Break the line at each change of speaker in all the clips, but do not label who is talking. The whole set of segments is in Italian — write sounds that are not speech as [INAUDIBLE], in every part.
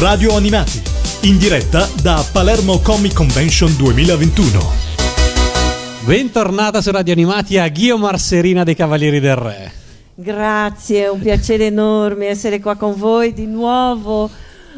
Radio Animati, in diretta da Palermo Comic Convention 2021.
Bentornata su Radio Animati a Ghio Marserina dei Cavalieri del Re.
Grazie, è un piacere enorme essere qua con voi di nuovo.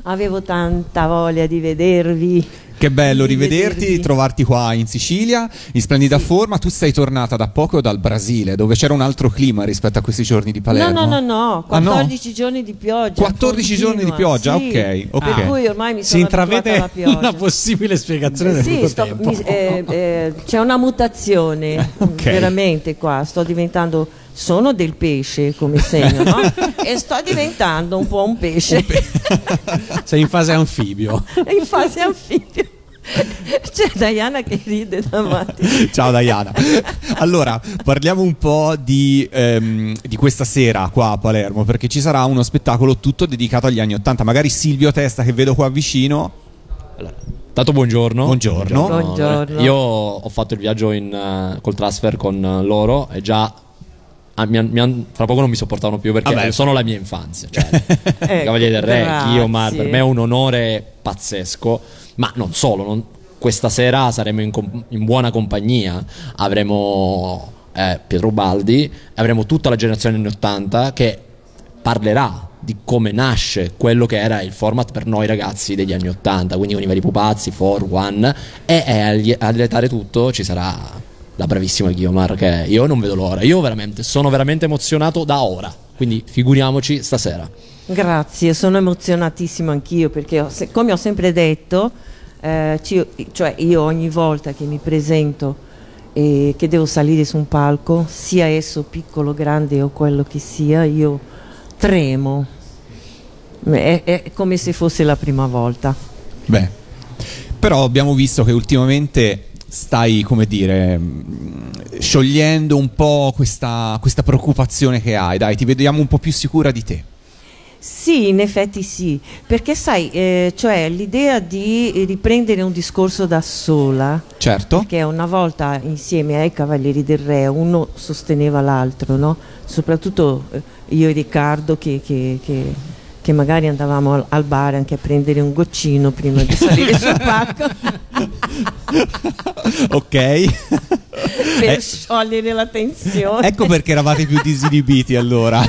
Avevo tanta voglia di vedervi.
Che bello rivederti,
vedervi.
trovarti qua in Sicilia, in splendida forma. Tu sei tornata da poco dal Brasile, dove c'era un altro clima rispetto a questi giorni di Palermo.
No, no, no, no,
Ah, no?
14 giorni di pioggia.
14 giorni di
continua,
pioggia,
sì.
ok, ok.
Per cui ormai mi
Si
sono abituata
intravede
alla pioggia.
una possibile spiegazione del
Sì, sto-
tempo.
mi- eh, eh, c'è una mutazione [LAUGHS]
Ok.
veramente qua. Sto diventando. Sono del pesce come segno, no? [LAUGHS] e sto diventando un po' un pesce [LAUGHS]
Sei in fase anfibio.
in fase anfibio. C'è Diana che ride davanti.
Ciao Diana. Allora, parliamo un po' di, ehm, di questa sera qua a Palermo, perché ci sarà uno spettacolo tutto dedicato agli anni Ottanta. Magari Silvio Testa, che vedo qua vicino.
Tanto buongiorno.
Buongiorno.
Buongiorno.
Io ho fatto il viaggio in, eh, col transfer con loro e già ah, mi han- mi han- fra poco non mi sopportavano più perché
Vabbè.
sono la mia infanzia. Cioè,
Ecco,
Cavaliere del Re,
grazie.
Guiomar, per me è un onore pazzesco. Ma non solo, non- questa sera saremo in, com- in buona compagnia. Avremo eh, Pietro Baldi, avremo tutta la generazione anni 80 che parlerà di come nasce quello che era il format per noi ragazzi degli anni 80, quindi con i vari pupazzi, 4, One, e, e a a tutto ci sarà la bravissima Guiomar che io non vedo l'ora, io veramente sono veramente emozionato da ora, quindi figuriamoci stasera.
Grazie, sono emozionatissimo anch'io perché ho se- come ho sempre detto, eh, ci- cioè io ogni volta che mi presento e che devo salire su un palco, sia esso piccolo, grande o quello che sia, io tremo. È, è come se fosse la prima volta.
Beh, però abbiamo visto che ultimamente stai, come dire, mh, sciogliendo un po' questa, questa preoccupazione che hai. Dai, ti vediamo un po' più sicura di te.
Sì, in effetti sì, perché sai, eh, cioè l'idea di riprendere un discorso da sola,
Certo.
che una volta insieme ai Cavalieri del Re uno sosteneva l'altro, no? soprattutto eh, io e Riccardo che, che- che- che magari andavamo al, al bar anche a prendere un goccino prima di salire [LAUGHS] sul palco [LAUGHS]
ok.
per
Eh,
sciogliere la tensione.
ecco perché eravate più disinibiti allora.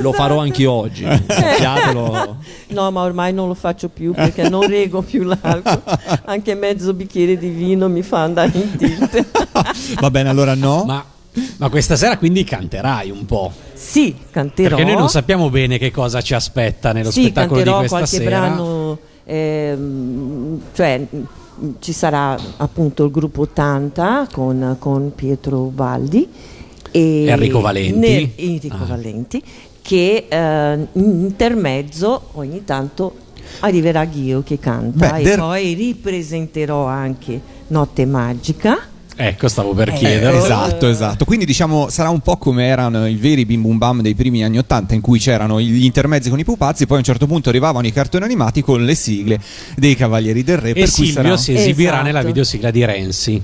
Lo farò anche oggi, sappiatelo.
No, ma ormai non lo faccio più perché non reggo più l'alcol. Anche mezzo bicchiere di vino mi fa andare in tilt.
Va bene, allora no.
Ma, ma questa sera quindi canterai un po'.
Sì, canterò.
Perché noi non sappiamo bene che cosa ci aspetta nello
sì,
spettacolo di
canterò
questa
qualche
sera.
brano, ehm, cioè ci sarà appunto il gruppo 80 con, con Pietro Baldi e
Enrico Valenti.
ne- Enrico
Ah.
Valenti che eh, in intermezzo ogni tanto arriverà Ghio che canta
Beh,
e
der-
poi ripresenterò anche Notte Magica
Ecco, stavo per
Eh,
chiedere.
Esatto, esatto. Quindi diciamo sarà un po' come erano i veri bim bum bam dei primi anni Ottanta in cui c'erano gli intermezzi con i pupazzi, poi a un certo punto arrivavano i cartoni animati con le sigle dei Cavalieri del Re.
E
per cui
Silvio
sarà...
si esibirà
Esatto.
nella videosigla di Renzi.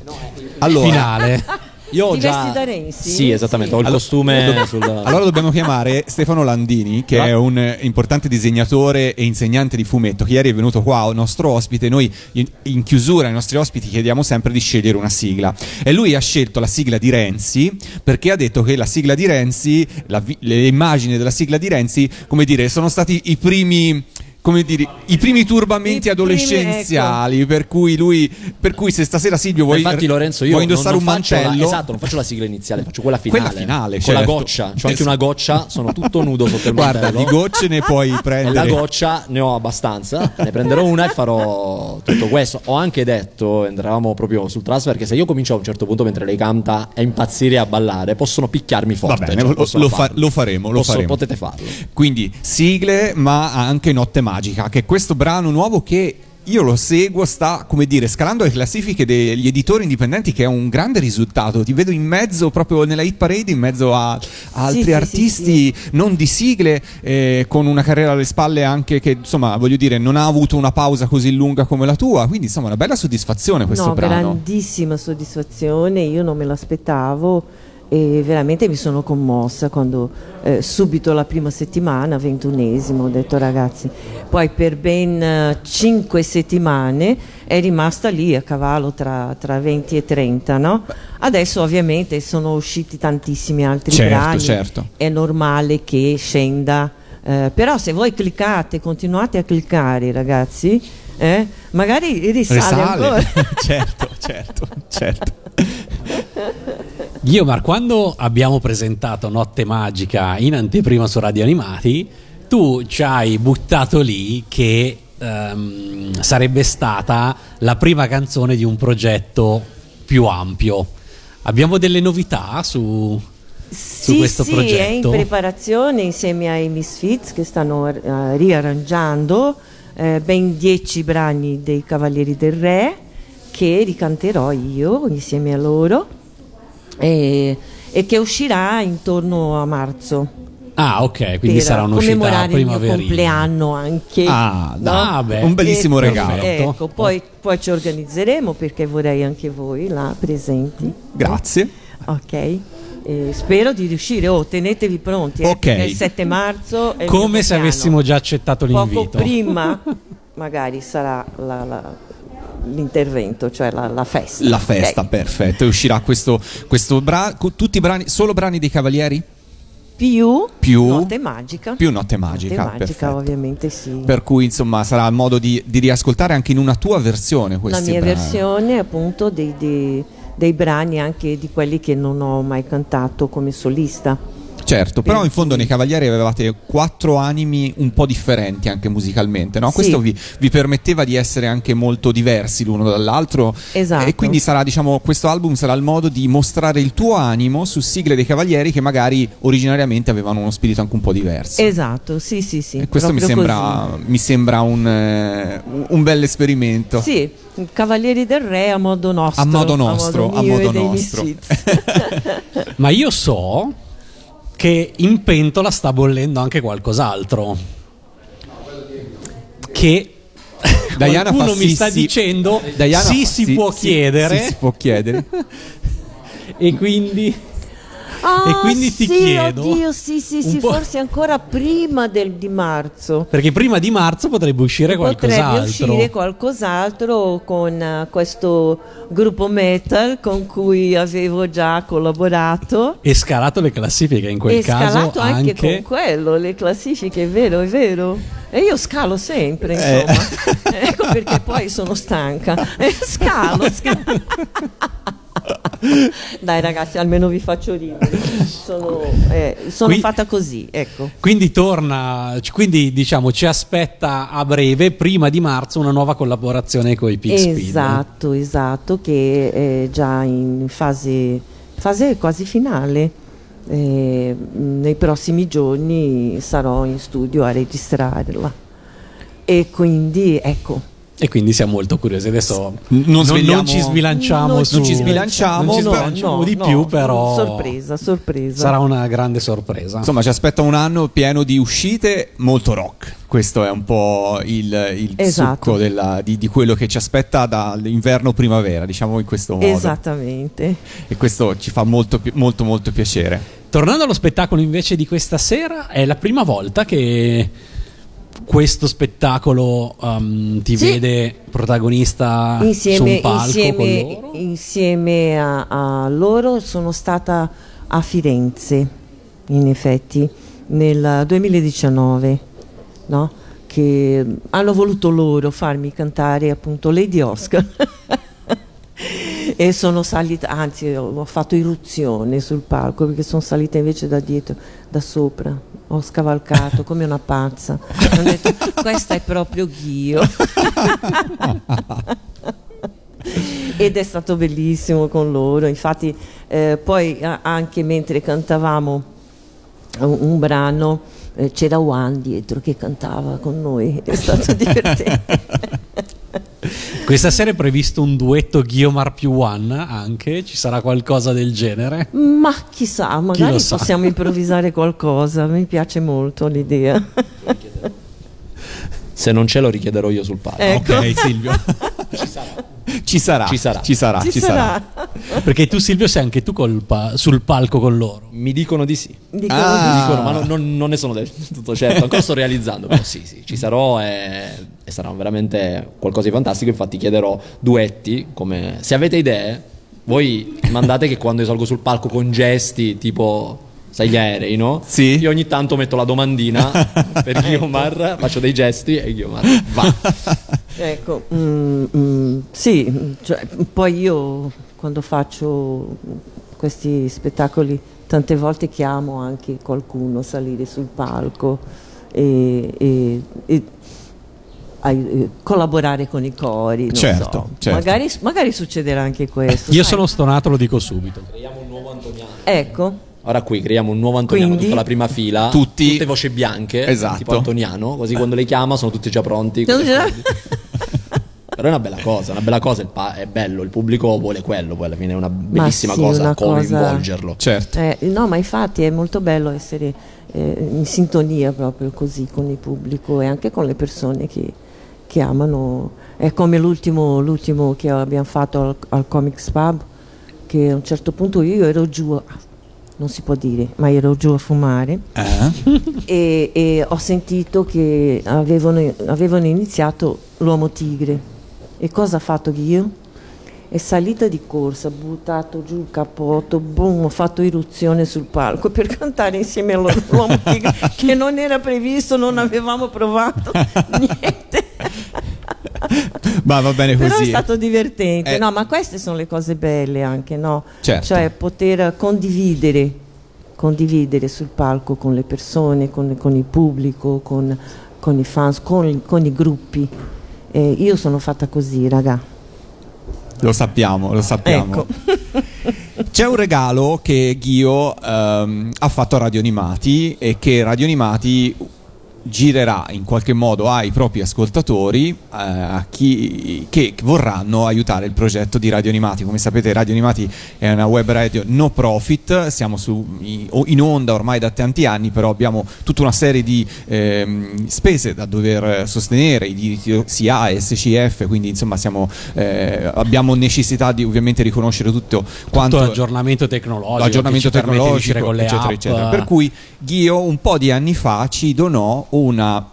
Allora,
Finale. [LAUGHS]
Io ho già...
vesti da Renzi?
Sì, esattamente, ho il
Allora-
costume sul...
Allora dobbiamo chiamare Stefano Landini, che è un eh, importante disegnatore e insegnante di fumetto, che ieri è venuto qua, nostro ospite. Noi in, in chiusura ai nostri ospiti chiediamo sempre di scegliere una sigla. E lui ha scelto la sigla di Renzi perché ha detto che la sigla di Renzi, la vi- le immagini della sigla di Renzi, come dire, sono stati i primi. Come dire, i primi turbamenti
I primi,
adolescenziali. Per cui lui. Per cui se stasera Silvio vuoi.
infatti Lorenzo io
vuoi indossare
non, non
un
faccio la-
mantello.
esatto non faccio la sigla iniziale faccio quella finale
Quella finale,
con
certo.
la goccia c'ho anche una goccia sono tutto nudo sotto il
Guarda,
mantello
di gocce ne puoi [LAUGHS]
e
prendere.
la goccia ne ho abbastanza ne prenderò una e farò tutto questo ho anche detto entravamo proprio sul transfer che se io comincio a un certo punto mentre lei canta a impazzire e a ballare possono picchiarmi
Va
forte
bene,
cioè,
lo, lo fa- lo faremo, lo
Posso-
faremo.
potete farlo
Quindi sigle, ma anche Notte Magica, che è questo brano nuovo che io lo seguo, sta come dire scalando le classifiche degli editori indipendenti, che è un grande risultato. Ti vedo in mezzo, proprio nella hit parade, in mezzo a, a altri
sì, sì,
artisti non di sigle, eh, con una carriera alle spalle anche che insomma, voglio dire, non ha avuto una pausa così lunga come la tua. Quindi insomma, una bella soddisfazione questo
no,
brano.
grandissima soddisfazione, io non me l'aspettavo. E veramente mi sono commossa quando eh, subito la prima settimana, ventunesimo, ho detto ragazzi, poi per ben eh, cinque settimane è rimasta lì a cavallo tra, tra 20 e 30, no? Adesso ovviamente sono usciti tantissimi altri
Certo,
brani,
certo.
è normale che scenda, eh, però se voi cliccate, continuate a cliccare ragazzi, eh, magari risale,
Risale.
ancora. [LAUGHS]
certo, certo, certo. [LAUGHS]
Guiomar, quando abbiamo presentato Notte Magica in anteprima su Radio Animati, tu ci hai buttato lì che ehm, sarebbe stata la prima canzone di un progetto più ampio. Abbiamo delle novità su, su
sì,
questo
sì,
progetto?
è in preparazione insieme ai Misfits che stanno eh, riarrangiando eh, ben dieci brani dei Cavalieri del Re che ricanterò io insieme a loro e, e che uscirà intorno a marzo.
Ah, ok, quindi sarà un'uscita
mio
primaverina.
compleanno anche.
Ah,
no?
Ah, beh.
un bellissimo
E-
regalo.
Ecco, poi, poi ci organizzeremo perché vorrei anche voi là presenti.
Grazie.
Ok, e spero di riuscire. Oh, tenetevi pronti. eh,
Ok.
perché il 7 marzo
Come se avessimo già accettato
Poco
l'invito.
prima, [LAUGHS] magari sarà la- la- l'intervento, cioè la, la festa.
La festa,
Ok.
perfetto. E uscirà questo, questo brano. Tutti i brani, solo brani dei Cavalieri?
Più,
Più-
Notte Magica.
Più Notte Magica.
Notte Magica, ovviamente sì.
Per cui, insomma, sarà modo di, di riascoltare anche in una tua versione
la
questi
mia
brani.
versione appunto dei, dei- dei brani anche di quelli che non ho mai cantato come solista.
Certo, però in fondo nei Cavalieri avevate quattro animi un po' differenti anche musicalmente, no?
Sì.
Questo vi, vi permetteva di essere anche molto diversi l'uno dall'altro.
Esatto.
E quindi sarà, diciamo, questo album sarà il modo di mostrare il tuo animo su sigle dei Cavalieri che magari originariamente avevano uno spirito anche un po' diverso.
Esatto, sì, sì, sì.
E questo mi sembra, mi sembra un, eh, un bel esperimento.
Sì, Cavalieri del Re a modo nostro.
A modo nostro, a modo
e dei
nostro. [LAUGHS]
Ma io so che in pentola sta bollendo anche qualcos'altro. Che
Diana
qualcuno mi sta
sì.
dicendo
Diana
sì,
fa
si può
sì,
chiedere
sì, si può chiedere. [LAUGHS]
e quindi
Ah,
E quindi ti
sì,
chiedo
Oddio, sì, sì, sì, forse ancora prima del, di marzo.
perché prima di marzo potrebbe uscire
Potrebbe
qualcos'altro.
uscire qualcos'altro con eh, questo gruppo metal con cui avevo già collaborato.
E scalato le classifiche in quel
e
caso
scalato anche, con quello, le classifiche, è vero, è vero. E io scalo sempre,
Eh.
insomma. ecco perché poi sono stanca. [LAUGHS] E scalo, scalo. [LAUGHS] [LAUGHS] Dai ragazzi, almeno vi faccio ridere. Sono, eh, sono
Qui-
fatta così, ecco.
Quindi torna, quindi diciamo ci aspetta a breve, prima di marzo, una nuova collaborazione con i Speed.
Esatto, esatto, che è già in fase, fase quasi finale. Eh, nei prossimi giorni sarò in studio a registrarla. E quindi ecco,
E quindi siamo molto curiosi. Adesso
Non
non, ci sbilanciamo
Non
su-
non ci sbilanciamo,
non ci sbilanciamo
no,
di
no,
più, però
sorpresa, sorpresa.
sarà una grande sorpresa.
Insomma, ci aspetta un anno pieno di uscite molto rock. Questo è un po' il, il
Esatto.
succo della- di, di quello che ci aspetta dall'inverno-primavera, diciamo in questo modo.
Esattamente.
E questo ci fa molto, molto, molto piacere.
Tornando allo spettacolo invece di questa sera, è la prima volta che questo spettacolo um, ti
Sì.
vede protagonista su
Insieme,
un palco con
insieme,
loro.
insieme a, a loro sono stata a Firenze, in effetti, nel 2019, no? che hanno voluto loro farmi cantare appunto Lady Oscar. [LAUGHS] e sono salita, anzi ho fatto irruzione sul palco perché sono salita invece da dietro, da sopra, ho scavalcato come una pazza. Ho detto, questa è proprio Ghio. [LAUGHS] Ed è stato bellissimo con loro, infatti eh, poi anche mentre cantavamo un, un brano eh, c'era Juan dietro che cantava con noi, è stato [LAUGHS] divertente.
Questa sera è previsto un duetto Guiomar più One anche, ci sarà qualcosa del genere.
Ma chissà, magari
sa?
possiamo improvvisare qualcosa, mi piace molto l'idea.
Se non ce lo richiederò io sul palco.
Ecco.
Ok, Silvio. [LAUGHS] ci sarà. Ci sarà.
Ci sarà.
Ci sarà.
Ci
ci sarà.
sarà.
Perché tu Silvio sei anche tu col pa- sul palco con loro.
Mi dicono di sì.
Dicono
Ah.
di-
Mi dicono, ma non, non- non ne sono del tutto certo, ancora sto realizzando, però sì, sì, ci sarò e, e sarà veramente qualcosa di fantastico, infatti chiederò duetti, come se avete idee, voi mandate che quando io salgo sul palco con gesti tipo sai gli aerei, no?
Sì.
Io ogni tanto metto la domandina [LAUGHS] per Guiomar, faccio dei gesti e Guiomar va. [LAUGHS]
Ecco, mm, mm, sì, cioè, poi io quando faccio questi spettacoli tante volte chiamo anche qualcuno a salire sul palco e, e- e eh, collaborare con i cori. non
Certo,
so.
certo.
Magari, magari succederà anche questo.
Io
sai.
sono stonato, lo dico subito.
Creiamo un nuovo Antoniano.
Ecco,
Ora qui creiamo un nuovo Antoniano,
Quindi-
tutta la prima fila,
Tutti-
tutte voci bianche,
Esatto.
tipo Antoniano, così quando lei chiama sono tutti già pronti. le. [LAUGHS] Però è una bella cosa, una bella cosa, il pa- è bello, il pubblico vuole quello, poi alla fine è una bellissima
sì,
cosa
una cosa-
coinvolgerlo.
Certo.
Eh, no, ma infatti è molto bello essere eh, in sintonia proprio così con il pubblico e anche con le persone che, che amano. È come l'ultimo, l'ultimo che abbiamo fatto al, al Comics Pub, che a un certo punto io ero giù, a- non si può dire, ma ero giù a fumare
Eh?
e, e ho sentito che avevano, avevano iniziato l'uomo tigre. E cosa ha fatto io? È salita di corsa, buttato giù il cappotto, boom, ho fatto irruzione sul palco per cantare insieme all'uomo tigre [LAUGHS] che non era previsto, non avevamo provato [LAUGHS] niente. [LAUGHS]
Ma va bene
Però è
così.
stato divertente,
Eh.
no? Ma queste sono le cose belle anche, no?
Certo.
Cioè poter condividere, condividere sul palco con le persone, con, con il pubblico, con, con i fans, con, con i gruppi. Eh, io sono fatta così, raga.
Lo sappiamo, lo sappiamo.
Ecco. [LAUGHS]
C'è un regalo che Ghio ehm, ha fatto a Radio Animati e che Radio Animati girerà in qualche modo ai propri ascoltatori, eh, a chi che vorranno aiutare il progetto di Radio Animati. Come sapete, Radio Animati è una web radio no profit, siamo su- in onda ormai da tanti anni, però abbiamo tutta una serie di ehm, spese da dover sostenere, i diritti SIA SCF, quindi insomma siamo, eh, abbiamo necessità di ovviamente riconoscere tutto quanto
Tutto l'aggiornamento tecnologico.
l'aggiornamento tecnologico, eccetera,
app.
eccetera. Per cui Ghio un po' di anni fa ci donò una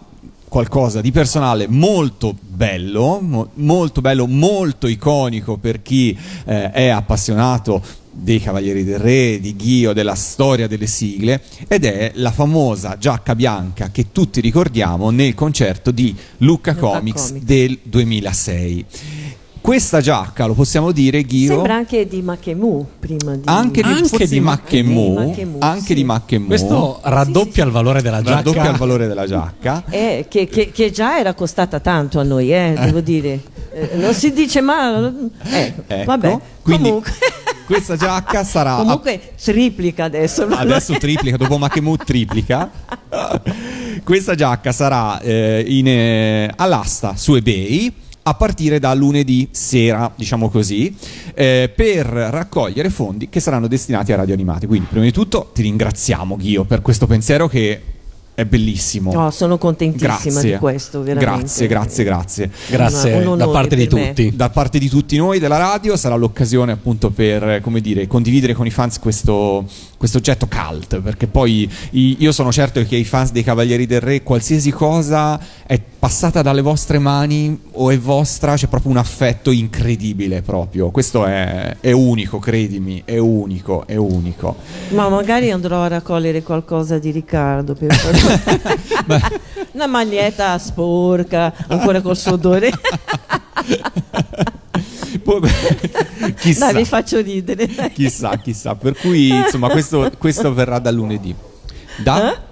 qualcosa di personale molto bello, mo- molto bello, molto iconico per chi eh, è appassionato dei Cavalieri del Re, di Ghio, della storia delle sigle ed è la famosa giacca bianca che tutti ricordiamo nel concerto di Lucca,
Lucca
Comics,
Comics.
del 2006. Questa giacca, lo possiamo dire, Ghio,
Sembra anche di Makemu prima di...
anche di,
Anche di
Mackemù,
anche
sì.
di Mackemù.
Questo raddoppia il valore della giacca.
raddoppia il valore della giacca. [LAUGHS]
Eh, che, che- che già era costata tanto a noi, eh, devo dire. Eh, non si dice ma... Eh,
Ecco,
vabbè,
quindi
comunque... [LAUGHS]
questa giacca sarà
Comunque triplica adesso.
adesso triplica, dopo Makemut triplica. [LAUGHS] Questa giacca sarà eh, in, eh, all'asta su eBay a partire da lunedì sera, diciamo così, eh, per raccogliere fondi che saranno destinati a Radio Animati. Quindi, prima di tutto, ti ringraziamo, Ghio, per questo pensiero che è bellissimo.
No, sono contentissima
Grazie.
di questo, veramente.
Grazie, grazie, grazie.
Grazie
Un- un
da parte di
per me.
tutti.
da parte di tutti noi della radio sarà l'occasione appunto per eh, come dire condividere con i fans questo, questo oggetto cult perché poi io sono certo che i fans dei Cavalieri del Re qualsiasi cosa è passata dalle vostre mani o è vostra c'è proprio un affetto incredibile proprio questo è, è unico credimi è unico è unico
Ma magari andrò a raccogliere qualcosa di Riccardo per. [LAUGHS] Una maglietta sporca, ancora col.
Poi- [LAUGHS] [LAUGHS] chissà
Dai, vi faccio ridere. dai.
chissà chissà per cui insomma questo, questo verrà da lunedì da?
Eh?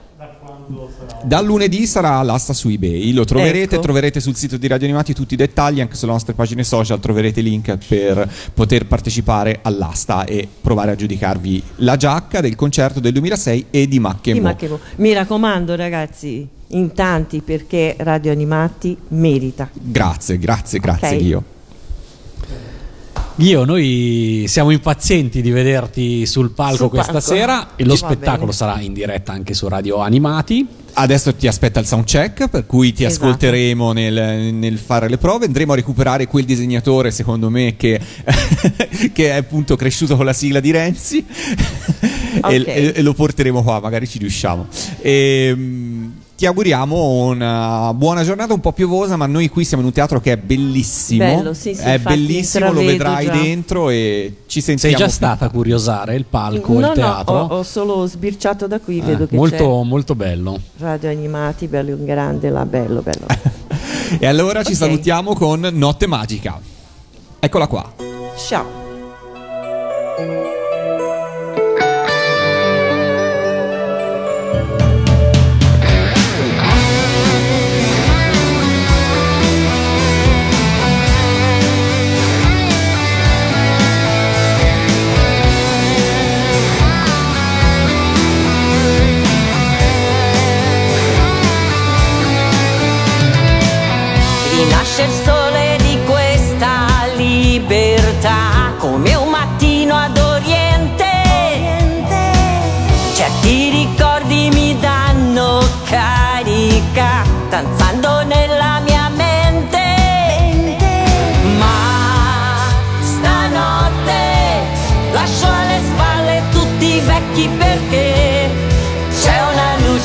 Dal lunedì sarà all'asta su eBay, lo troverete,
Ecco.
troverete sul sito di Radio Animati tutti i dettagli, anche sulle nostre pagine social troverete link per poter partecipare all'asta e provare a giudicarvi la giacca del concerto del 2006 e di Macchemo.
Mi raccomando, ragazzi, in tanti perché Radio Animati merita.
Grazie, grazie, grazie
Ok.
Dio.
Io, noi siamo impazienti di vederti sul palco
Sul
questa
palco.
sera e lo spettacolo
bene.
sarà in diretta anche su Radio Animati.
Adesso ti aspetta il soundcheck, per cui ti
Esatto.
ascolteremo nel, nel fare le prove. Andremo a recuperare quel disegnatore, secondo me, che, [LAUGHS] che è appunto cresciuto con la sigla di Renzi. [LAUGHS] e,
Ok.
e- e lo porteremo qua, magari ci riusciamo. Ehm, ti auguriamo una buona giornata, un po' piovosa, ma noi qui siamo in un teatro che è bellissimo.
Bello, sì, sì,
è
infatti
bellissimo, lo vedrai
già.
dentro e ci
Sei
sentiamo.
già
più
stata a curiosare il palco,
no,
il
no,
teatro?
ho, ho solo sbirciato da qui,
Eh,
vedo che
molto, molto bello.
c'è radio animati, bello in grande, là, bello, bello. [LAUGHS]
E allora ci
Ok.
salutiamo con Notte Magica. Eccola qua.
Ciao.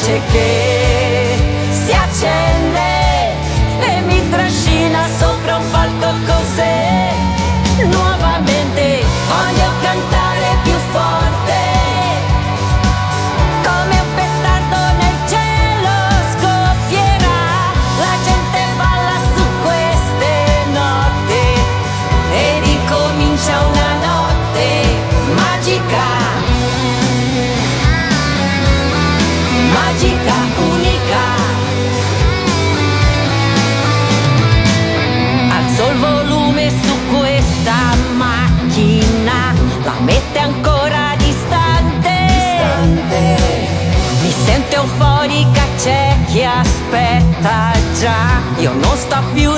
Luce che si accende già. Io non sto più